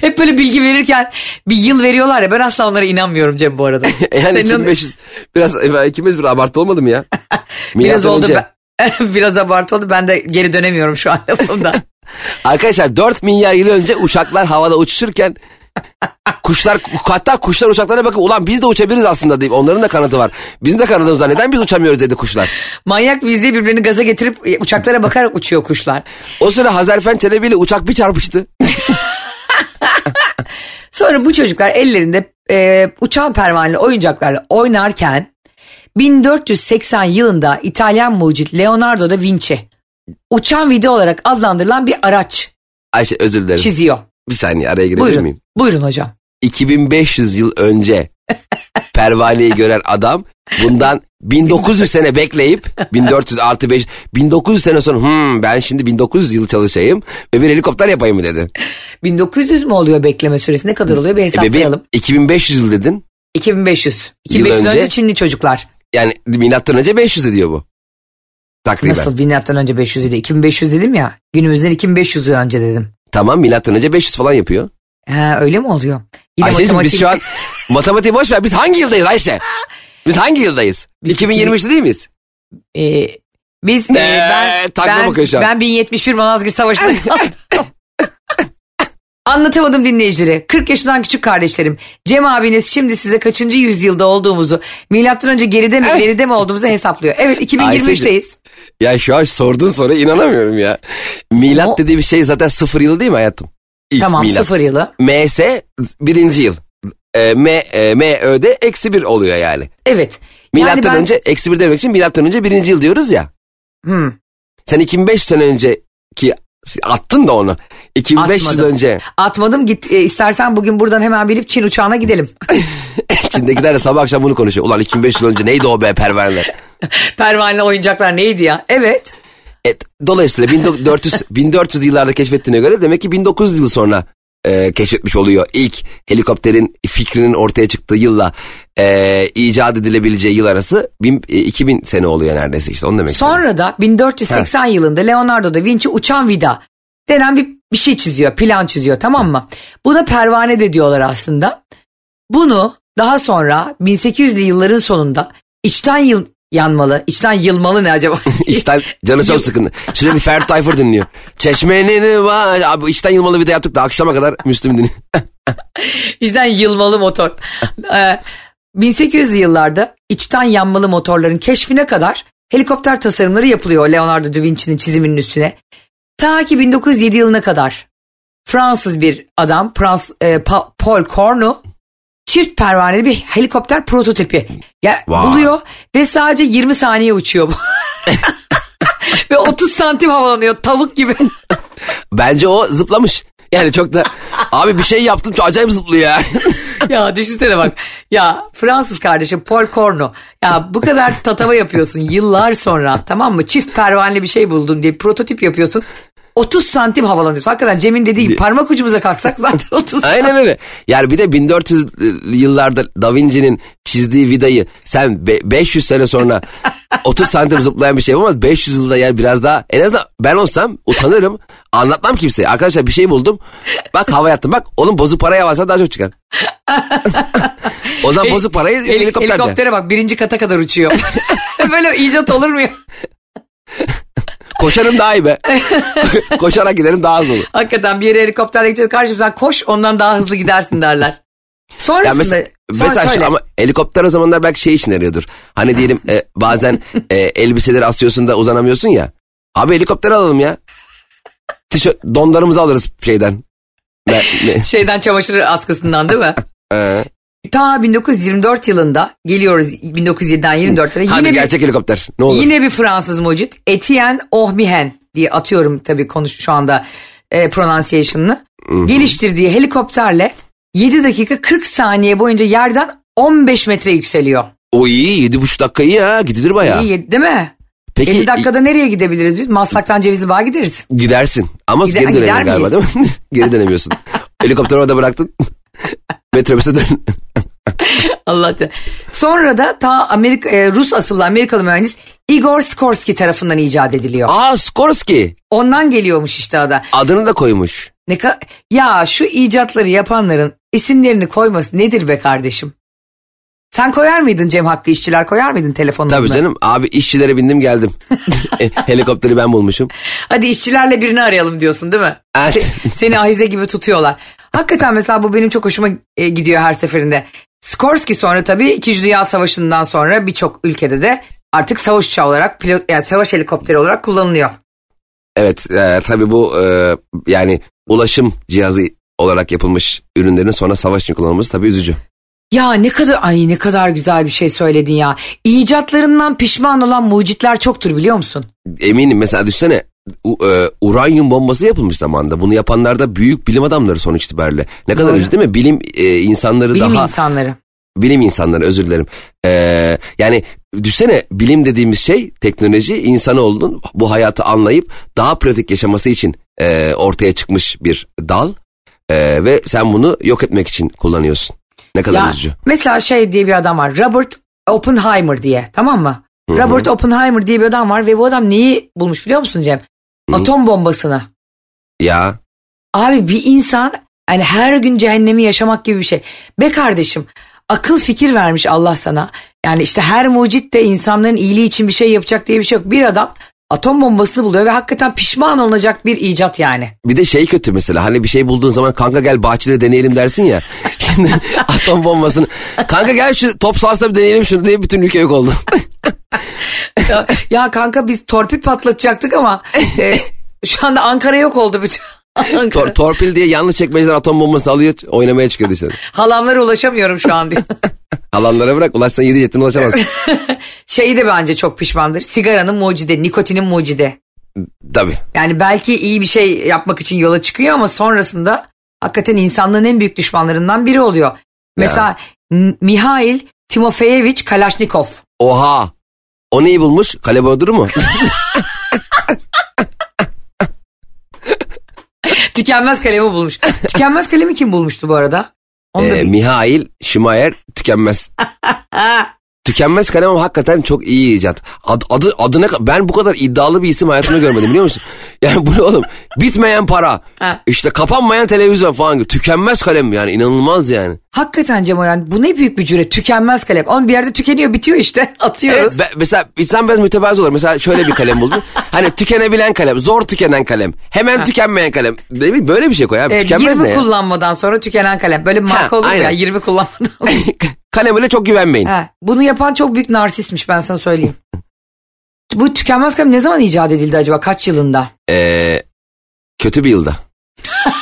Hep böyle bilgi verirken bir yıl veriyorlar ya ben asla onlara inanmıyorum Cem bu arada. yani Senin- 2500 biraz e, ikimiz bir abartı olmadı mı ya? Biraz oldu önce. ben, biraz abartı oldu ben de geri dönemiyorum şu an lafımdan. Arkadaşlar 4 milyar yıl önce uçaklar havada uçuşurken kuşlar hatta kuşlar uçaklara bakıp ulan biz de uçabiliriz aslında deyip onların da kanadı var. Bizim de kanadımız var neden biz uçamıyoruz dedi kuşlar. Manyak biz diye birbirini gaza getirip e, uçaklara bakarak uçuyor kuşlar. O sıra Hazarfen Çelebi ile uçak bir çarpıştı. Sonra bu çocuklar ellerinde e, uçan pervaneli oyuncaklarla oynarken 1480 yılında İtalyan mucit Leonardo da Vinci uçan video olarak adlandırılan bir araç Ayşe özür dilerim. çiziyor. Bir saniye araya girebilir Buyurun. miyim? Buyurun hocam. 2500 yıl önce pervaneyi gören adam bundan 1900 sene bekleyip 1400 artı 5 1900 sene sonra hmm, ben şimdi 1900 yıl çalışayım ve bir helikopter yapayım mı dedi. 1900 mü oluyor bekleme süresi ne kadar oluyor bir E hesaplayalım. 2500 yıl dedin. 2500. 2500 Yıl önce, önce- Çinli çocuklar. Yani milattan önce 500 ediyor bu. Takriben. Nasıl milattan önce 500 idi? 2500 dedim ya. Günümüzden 2500 yıl önce dedim. Tamam milattan önce 500 falan yapıyor. Ha, öyle mi oluyor? Yine Ayşe'cim biz matematik- şu an matematiği boş ver. Biz hangi yıldayız Ayşe? Biz hangi yıldayız? Biz 2023'te değil miyiz? Ee, biz e, ben, ben, ben 1071 Malazgirt Savaşı'nda. Anlatamadım dinleyicileri. 40 yaşından küçük kardeşlerim. Cem abiniz şimdi size kaçıncı yüzyılda olduğumuzu, milattan önce geride mi ileride mi olduğumuzu hesaplıyor. Evet 2023'teyiz. Ya şu an sorduğun soruya inanamıyorum ya. Milat dediği bir şey zaten sıfır yılı değil mi hayatım? İlk Tamam milat. sıfır yılı. MS birinci yıl. E, M, e, MÖ'de eksi bir oluyor yani. Evet. Milattan yani ben, önce eksi bir demek için milattan önce birinci yıl diyoruz ya. Hmm, Sen 2005 sene önceki attın da onu. 2500 yıl önce atmadım git e, istersen bugün buradan hemen bilip Çin uçağına gidelim. içindekiler de sabah akşam bunu konuşuyor. Ulan 2500 yıl önce neydi o be pervaneler? Pervaneli oyuncaklar neydi ya? Evet. Evet, dolayısıyla 1400, 1400 yıllarda keşfettiğine göre demek ki 1900 yıl sonra e, keşfetmiş oluyor. İlk helikopterin fikrinin ortaya çıktığı yılla e, icat edilebileceği yıl arası bin, e, 2000 sene oluyor neredeyse işte onu demek istedim. Sonra da 1480 yılında Leonardo da Vinci uçan vida denen bir, bir şey çiziyor, plan çiziyor tamam mı? Bu da pervane de diyorlar aslında. Bunu daha sonra 1800'lü yılların sonunda içten yıl yanmalı, içten yılmalı ne acaba? İçten canı çok sıkın. Şöyle bir Ferdi Tayfur dinliyor. Çeşmenin var. Abi içten yılmalı video yaptık da akşama kadar Müslüm dinliyor. içten yılmalı motor. Ee, 1800'lü yıllarda içten yanmalı motorların keşfine kadar helikopter tasarımları yapılıyor Leonardo da Vinci'nin çiziminin üstüne. Ta ki 1907 yılına kadar Fransız bir adam Frans, e, Pa- Paul Cornu çift pervaneli bir helikopter prototipi ya, Vay. buluyor ve sadece 20 saniye uçuyor bu. ve 30 santim havalanıyor tavuk gibi. Bence o zıplamış. Yani çok da abi bir şey yaptım çok acayip zıplıyor ya. ya düşünsene bak. Ya Fransız kardeşim Paul Cornu. Ya bu kadar tatava yapıyorsun yıllar sonra tamam mı? Çift pervaneli bir şey buldun diye prototip yapıyorsun. 30 santim havalanıyorsun. Hakikaten Cem'in dediği gibi parmak ucumuza kalksak zaten 30 Aynen öyle. Yani bir de 1400 yıllarda Da Vinci'nin çizdiği vidayı sen be- 500 sene sonra 30 santim zıplayan bir şey yapamaz. 500 yılda yani biraz daha en azından ben olsam utanırım. Anlatmam kimseye. Arkadaşlar bir şey buldum. Bak hava yattım. Bak onun bozuk parayı alsan daha çok çıkar. o zaman bozuk parayı Hel- helikopterde. Helikoptere bak birinci kata kadar uçuyor. Böyle icat olur mu ya? Koşarım daha iyi be. Koşarak giderim daha hızlı olur. Hakikaten bir yere helikopterle gidiyor. Kardeşim sen koş ondan daha hızlı gidersin derler. Sonrasında Ya mesela, sonra mesela şu- söyle. ama helikopter o zamanlar belki şey için yarıyordur. Hani diyelim e, bazen e, elbiseleri asıyorsun da uzanamıyorsun ya. Abi helikopter alalım ya. Tişört, donlarımızı alırız şeyden. Ne? şeyden çamaşır askısından değil mi? Ee, Ta 1924 yılında geliyoruz 1907'den 24'lere hadi yine bir, gerçek helikopter. Ne olur. yine bir Fransız mucit Etienne Ohmihen diye atıyorum tabii konuş şu anda e, pronunciation'ını. Geliştirdiği helikopterle 7 dakika 40 saniye boyunca yerden 15 metre yükseliyor. O iyi. Yedi buçuk dakika iyi ha. Gidilir bayağı. İyi değil mi? Peki 50 dakikada nereye gidebiliriz biz? Maslak'tan Cevizli Bağ'a gideriz. gidersin. Ama Gider- geri dönemiyorsun galiba değil mi? geri dönemiyorsun. Helikopteri orada bıraktın. Metrobüse dön. Allah te- Sonra da ta Amerika, e, Rus asıllı Amerikalı mühendis Igor Skorsky tarafından icat ediliyor. Aa Skorsky. Ondan geliyormuş işte adı. Adını da koymuş. Ne ka- ya şu icatları yapanların isimlerini koyması nedir be kardeşim? Sen koyar mıydın Cem Hakkı işçiler koyar mıydın telefonuna? Tabii canım. Abi işçilere bindim geldim. Helikopteri ben bulmuşum. Hadi işçilerle birini arayalım diyorsun değil mi? Evet. Se- seni ahize gibi tutuyorlar. Hakikaten mesela bu benim çok hoşuma e, gidiyor her seferinde. Skorsky sonra tabii 2. Dünya Savaşı'ndan sonra birçok ülkede de artık savaş uçağı olarak pilot, yani savaş helikopteri olarak kullanılıyor. Evet e, tabii bu e, yani ulaşım cihazı olarak yapılmış ürünlerin sonra savaş için kullanılması tabii üzücü. Ya ne kadar ay ne kadar güzel bir şey söyledin ya. İcatlarından pişman olan mucitler çoktur biliyor musun? Eminim mesela düşünsene u- e, uranyum bombası yapılmış zamanında. Bunu yapanlar da büyük bilim adamları sonuç itibariyle. Ne kadar üzücü değil mi? Bilim e, insanları Bilim daha insanları. bilim insanları özür dilerim. E, yani düşünsene bilim dediğimiz şey teknoloji insanoğlunun bu hayatı anlayıp daha pratik yaşaması için e, ortaya çıkmış bir dal. E, ve sen bunu yok etmek için kullanıyorsun. Ne kadar Ya, üzücü. mesela şey diye bir adam var. Robert Oppenheimer diye tamam mı? Robert Oppenheimer diye bir adam var ve bu adam neyi bulmuş biliyor musun Cem? Atom bombasını. Ya Abi bir insan Yani her gün cehennemi yaşamak gibi bir şey. Be kardeşim akıl fikir vermiş Allah sana. Yani işte her mucit de insanların iyiliği için bir şey yapacak diye bir şey yok. Bir adam atom bombasını buluyor ve hakikaten pişman olacak bir icat yani. Bir de şey kötü mesela hani bir şey bulduğun zaman kanka gel bahçede deneyelim dersin ya. Atom bombasını kanka gel şu top sahasında bir deneyelim şunu diye bütün ülke yok oldu. ya, ya kanka biz torpil patlatacaktık ama e, şu anda Ankara yok oldu bütün. Tor, torpil diye yanlış çekmeceden atom bombasını alıyor oynamaya çıkıyor dışarı. Halamlara ulaşamıyorum şu an diyor. Halanlara bırak ulaşsan yedi yetim ulaşamazsın. Şeyi de bence çok pişmandır. Sigaranın mucide, nikotinin mucide. Tabii. Yani belki iyi bir şey yapmak için yola çıkıyor ama sonrasında hakikaten insanlığın en büyük düşmanlarından biri oluyor. Mesela M- Mihail Timofeyevich Kalashnikov. Oha. O neyi bulmuş? Kale Bodru mu? Tükenmez kalemi bulmuş. Tükenmez kalemi kim bulmuştu bu arada? Onu Ee, Mihail Şimayer tükenmez. tükenmez kalem ama hakikaten çok iyi icat. Ad, adı, adına ben bu kadar iddialı bir isim hayatımda görmedim biliyor musun? Yani bu ne oğlum? Bitmeyen para. Ha. işte kapanmayan televizyon falan gibi. Tükenmez kalem yani inanılmaz yani. Hakikaten Cem Oyan bu ne büyük bir cüret. Tükenmez kalem. Onun bir yerde tükeniyor bitiyor işte. Atıyoruz. Evet, be- mesela insan biraz mütevazı olur. Mesela şöyle bir kalem buldum. hani tükenebilen kalem, zor tükenen kalem, hemen tükenmeyen kalem. Değil mi? Böyle bir şey koy abi. Evet, Tükenmez 20 ne ya? kullanmadan sonra tükenen kalem. Böyle marka Ha, olur mu ya aynen. 20 kullanmadan. Kalemine çok güvenmeyin. Ha, bunu yapan çok büyük narsistmiş ben sana söyleyeyim. Bu tükenmez kalem ne zaman icat edildi acaba? Kaç yılında? Ee, kötü bir yılda.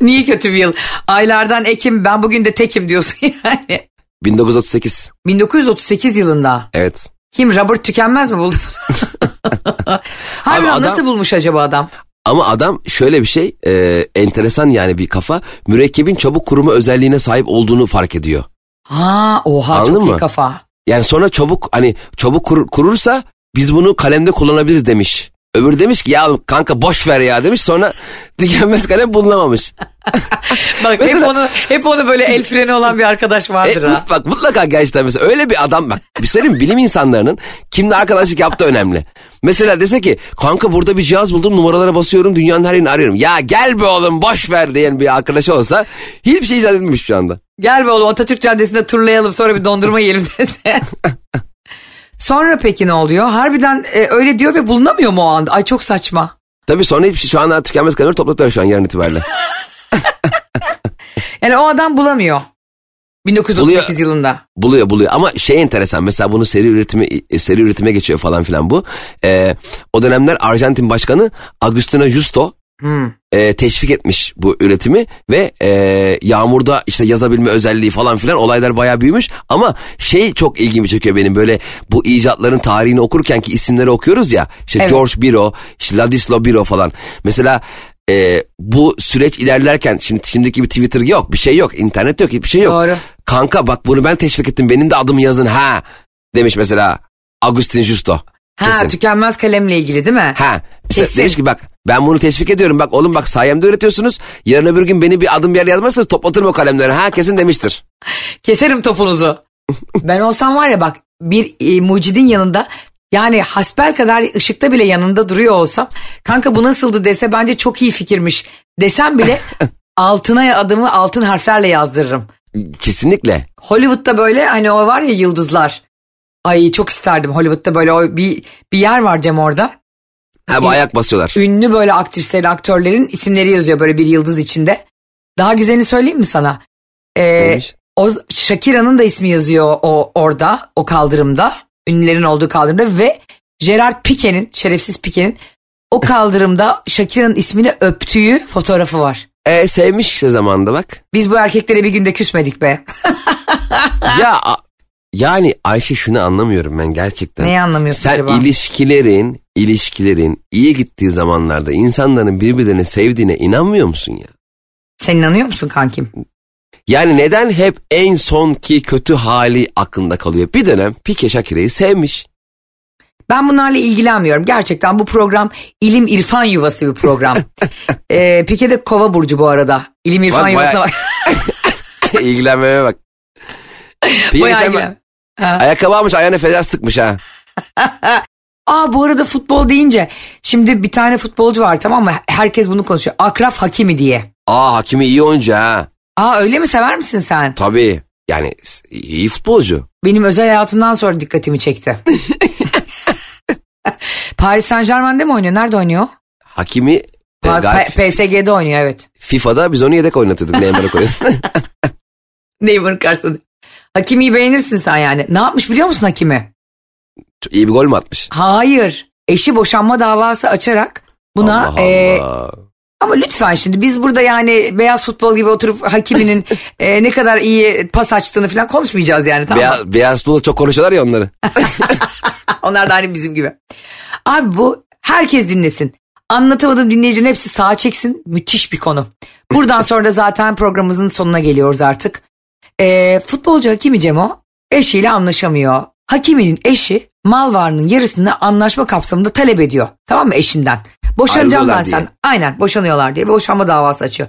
Niye kötü bir yıl? Aylardan Ekim ben bugün de tekim diyorsun yani. 1938. 1938 yılında. Evet. Kim Robert Tükenmez mi buldu? Harbiden adam- nasıl bulmuş acaba adam? Ama adam şöyle bir şey e, enteresan yani bir kafa mürekkebin çabuk kuruma özelliğine sahip olduğunu fark ediyor. Ha oha Anladın çok iyi mı? kafa. Yani sonra çabuk hani çabuk kur- kurursa biz bunu kalemde kullanabiliriz demiş. Öbürü demiş ki ya kanka boş ver ya demiş sonra tükenmez kalem bulunamamış. Bak hep Mesela- onu hep onu böyle el freni olan bir arkadaş E, vardır ha. mut- bak mutlaka gerçekten mesela öyle bir adam bak bir söyleyeyim mi? bilim insanlarının kimle arkadaşlık yaptığı önemli. Mesela dese ki kanka burada bir cihaz buldum numaralara basıyorum dünyanın her yerini arıyorum. Ya gel be oğlum boş ver diyen bir arkadaşı olsa hiçbir şey icat etmemiş şu anda. Gel be oğlum Atatürk Caddesi'nde turlayalım sonra bir dondurma yiyelim dese. sonra peki ne oluyor? Harbiden e, öyle diyor ve bulunamıyor mu o anda? Ay çok saçma. Tabii sonra hiçbir şey şu anda tükenmez kalemleri toplatıyor şu an yarın itibariyle. Yani o adam bulamıyor. 1938 Buluyor. yılında. Buluyor buluyor ama şey enteresan mesela bunu seri üretimi seri üretime geçiyor falan filan bu. Ee, o dönemler Arjantin başkanı Agustina Justo Hmm. e, teşvik etmiş bu üretimi ve e, yağmurda işte yazabilme özelliği falan filan olaylar bayağı büyümüş ama şey çok ilgimi çekiyor benim böyle bu icatların tarihini okurken ki isimleri okuyoruz ya işte Evet. George Biro işte Ladislau Biro falan mesela e, bu süreç ilerlerken şimdi şimdiki bir Twitter yok bir şey yok internet yok hiçbir şey yok. Doğru. Kanka bak bunu ben teşvik ettim benim de adımı yazın ha demiş mesela Agustin Justo. Ha Kesin. tükenmez kalemle ilgili değil mi? Ha. işte Kesin. demiş ki bak ben bunu teşvik ediyorum. Bak oğlum bak sayemde öğretiyorsunuz. Yarın öbür gün beni bir adım bir yere yazmazsanız toplatırım o kalemleri. Ha kesin demiştir. Keserim topunuzu. ben olsam var ya bak bir e, mucidin yanında yani hasbel kadar ışıkta bile yanında duruyor olsam kanka bu nasıldı dese bence çok iyi fikirmiş desem bile altına adımı altın harflerle yazdırırım. Kesinlikle. Hollywood'da böyle hani o var ya yıldızlar. Ay çok isterdim Hollywood'da böyle o bir, bir yer var Cem orada. Ha bu ayak basıyorlar. Ünlü böyle aktrislerin, aktörlerin isimleri yazıyor böyle bir yıldız içinde. Daha güzelini söyleyeyim mi sana? Ee, Neymiş? o Shakira'nın da ismi yazıyor o orada, o kaldırımda. Ünlülerin olduğu kaldırımda ve Gerard Pique'nin, şerefsiz Pique'nin o kaldırımda Shakira'nın ismini öptüğü fotoğrafı var. E, sevmiş işte zamanında bak. Biz bu erkeklere bir günde küsmedik be. ya yani Ayşe şunu anlamıyorum ben gerçekten. Neyi anlamıyorsun Sen acaba? ilişkilerin, ilişkilerin iyi gittiği zamanlarda insanların birbirlerini sevdiğine inanmıyor musun ya? Sen inanıyor musun kankim? Yani neden hep en sonki kötü hali aklında kalıyor? Bir dönem Pike Şakire'yi sevmiş. Ben bunlarla ilgilenmiyorum. Gerçekten bu program ilim irfan yuvası bir program. ee, Pike de kova burcu bu arada. İlim irfan Bak, yuvasına bayağı- bak. İlgilenmeme bak. Pike sen bak- ayakkabı almış ayağına feda sıkmış ha. Aa bu arada futbol deyince şimdi bir tane futbolcu var tamam mı? Herkes bunu konuşuyor. Akraf Hakimi diye. Aa Hakimi iyi oyuncu ha. Aa öyle mi sever misin sen? Tabii. Yani iyi futbolcu. Benim özel hayatımdan sonra dikkatimi çekti. Paris Saint Germain'de mi oynuyor? Nerede oynuyor? Hakimi e, gayet PSG'de oynuyor evet. FIFA'da biz onu yedek oynatıyorduk. Neymar'ı koyuyorduk. Neymar'ın karşısında. Hakimi'yi beğenirsin sen yani. Ne yapmış biliyor musun Hakimi? İyi bir gol mü atmış? Hayır. Eşi boşanma davası açarak buna Allah e, Allah. ama lütfen şimdi biz burada yani beyaz futbol gibi oturup Hakimi'nin e, ne kadar iyi pas açtığını falan konuşmayacağız yani tamam mı? Beyaz, beyaz futbolda çok konuşuyorlar ya onları. Onlar da hani bizim gibi. Abi bu herkes dinlesin. Anlatamadım dinleyicinin hepsi sağa çeksin. Müthiş bir konu. Buradan sonra da zaten programımızın sonuna geliyoruz artık. Ee, futbolcu Hakimi Cemo eşiyle anlaşamıyor. Hakimi'nin eşi mal varlığının yarısını anlaşma kapsamında talep ediyor. Tamam mı eşinden? Boşanacağım ben sen. Aynen boşanıyorlar diye boşanma davası açıyor.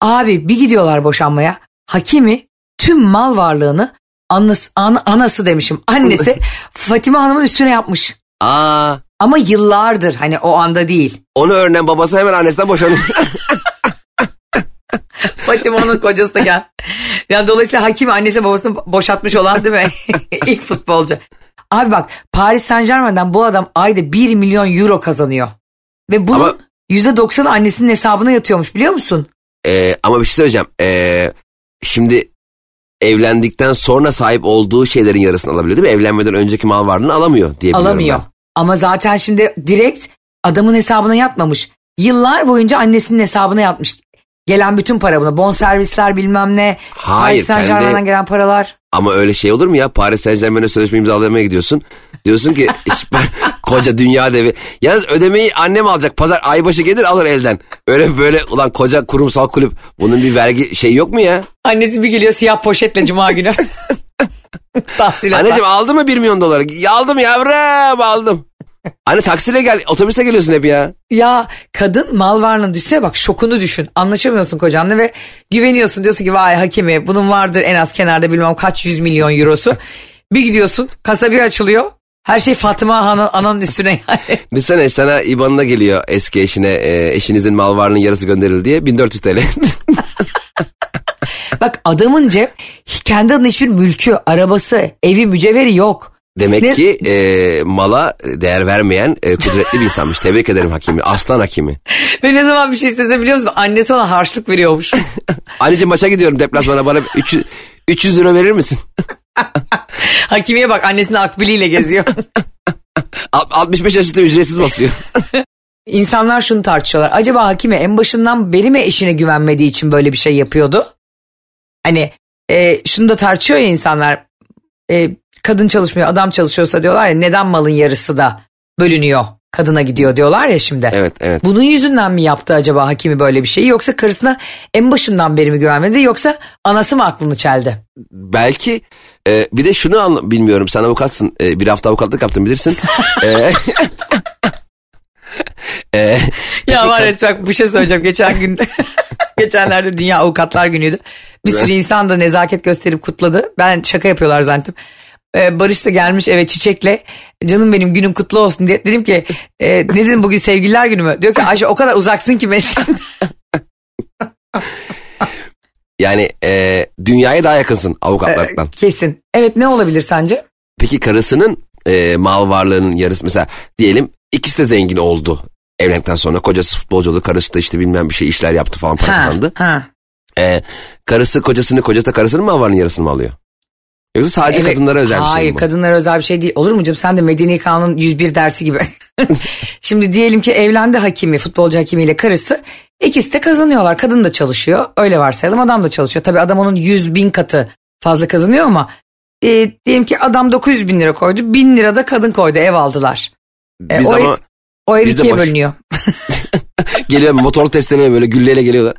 Abi bir gidiyorlar boşanmaya. Hakimi tüm mal varlığını anası, an- anası demişim annesi Fatime Hanım'ın üstüne yapmış. Aa, Ama yıllardır hani o anda değil. onu öğrenen babası hemen annesinden boşanıyor. Fatime onun kocası da gel. Yani dolayısıyla Hakimi annesi babasını boşatmış olan değil mi? İlk futbolcu. Abi bak Paris Saint Germain'den bu adam ayda 1 milyon euro kazanıyor. Ve bunun Ama- %90'ı annesinin hesabına yatıyormuş biliyor musun? Ee, ama bir şey söyleyeceğim. Ee, şimdi evlendikten sonra sahip olduğu şeylerin yarısını alabiliyor değil mi? Evlenmeden önceki mal varlığını alamıyor diye Alamıyor. ben. Ama zaten şimdi direkt adamın hesabına yatmamış. Yıllar boyunca annesinin hesabına yatmış. Gelen bütün para buna. Bonservisler bilmem ne. Hayır, Paris Saint kendi- gelen paralar. Ama öyle şey olur mu ya? Paris Saint Germain'e sözleşme imzalamaya gidiyorsun. Diyorsun ki "İşte ben koca dünya devi. Yalnız ödemeyi annem alacak. Pazar aybaşı gelir alır elden. Öyle böyle ulan koca kurumsal kulüp. Bunun bir vergi şey yok mu ya? Annesi bir geliyor siyah poşetle cuma günü. Tahsilat. Anneciğim aldın mı 1 milyon doları? Aldım yavrum aldım. Anne taksiyle gel otobüse geliyorsun hep ya. Ya kadın mal varlığını düşse bak şokunu düşün. Anlaşamıyorsun kocanla ve güveniyorsun. Diyorsun ki vay hakimi bunun vardır en az kenarda bilmem kaç yüz milyon eurosu. bir gidiyorsun kasa bir açılıyor. Her şey Fatıma Han'ın ananın üstüne yani. Düşünsene sana IBAN'ına geliyor eski eşine e, eşinizin mal varlığının yarısı gönderildi diye 1400 TL. Bak adamın cep kendi adına hiçbir mülkü, arabası, evi, mücevheri yok. Demek Ne- ki e, mala değer vermeyen e, kudretli bir insanmış. Tebrik ederim hakimi. Aslan hakimi. Ve ne zaman bir şey istese biliyor musun? Annesi ona harçlık veriyormuş. Anneciğim maça gidiyorum deplasmana bana 300, 300 lira verir misin? Hakimiye bak annesinin akbiliyle geziyor. Alt- 65 yaş üstü ücretsiz basıyor. İnsanlar şunu tartışıyorlar. Acaba hakime en başından beri mi eşine güvenmediği için böyle bir şey yapıyordu? Hani e, şunu da tartışıyor ya insanlar. E, kadın çalışmıyor adam çalışıyorsa diyorlar ya neden malın yarısı da bölünüyor kadına gidiyor diyorlar ya şimdi. Evet evet. Bunun yüzünden mi yaptı acaba hakimi böyle bir şeyi yoksa karısına en başından beri mi güvenmedi yoksa anası mı aklını çeldi? Belki e, bir de şunu anla, bilmiyorum sen avukatsın. E, bir hafta avukatlık yaptın bilirsin. e, e, Ya var ya çok bir şey söyleyeceğim. Geçen gün geçenlerde Dünya Avukatlar Günü'ydü. Bir sürü insan da nezaket gösterip kutladı. Ben şaka yapıyorlar zannettim. Ee, Barış da gelmiş eve çiçekle canım benim günüm kutlu olsun diye dedim ki e, ne dedim bugün sevgililer günü mü? Diyor ki Ayşe o kadar uzaksın ki mesleğinden. yani e, dünyaya daha yakınsın avukatlardan. Kesin. Evet ne olabilir sence? Peki karısının e, mal varlığının yarısı mesela diyelim ikisi de zengin oldu. Evlendikten sonra kocası futbolcu oldu. Karısı da işte bilmem bir şey işler yaptı falan para Ha, kazandı. ha. E, karısı kocasını kocası da karısının mal varlığının yarısını mı alıyor? Yoksa sadece Evet. kadınlara özel bir şey Hayır mi bu? kadınlara özel bir şey değil. Olur mu canım sen de Medeni Kanun 101 dersi gibi. Şimdi diyelim ki evlendi hakimi futbolcu hakimiyle karısı. İkisi de kazanıyorlar. Kadın da çalışıyor. Öyle varsayalım adam da çalışıyor. Tabii adam onun 100 bin katı fazla kazanıyor ama e, diyelim ki adam 900 bin lira koydu. 1000 lira da kadın koydu ev aldılar. E, Biz o, ama o ev biz ikiye boş- bölünüyor. geliyor motorlu testereyle böyle gülleyle geliyorlar.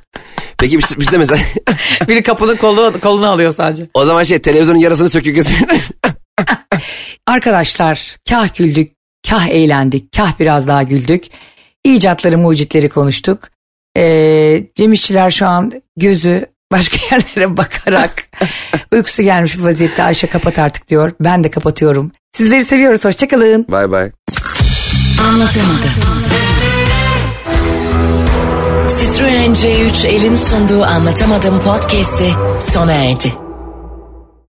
Peki biz, biz de mesela Biri kapının kolunu, kolunu alıyor sadece. o zaman şey televizyonun yarısını söküyor götürüyor. Arkadaşlar kah güldük, kah eğlendik, kah biraz daha güldük. İcatları, mucitleri konuştuk. Ee, Cem İşçiler şu an gözü başka yerlere bakarak uykusu gelmiş bir vaziyette Ayşe kapat artık diyor. Ben de kapatıyorum. Sizleri seviyoruz. Hoşçakalın. Bay bay. Anlatamadım. Citroen C3 elin sunduğu Anlatamadım podcast'i sona erdi.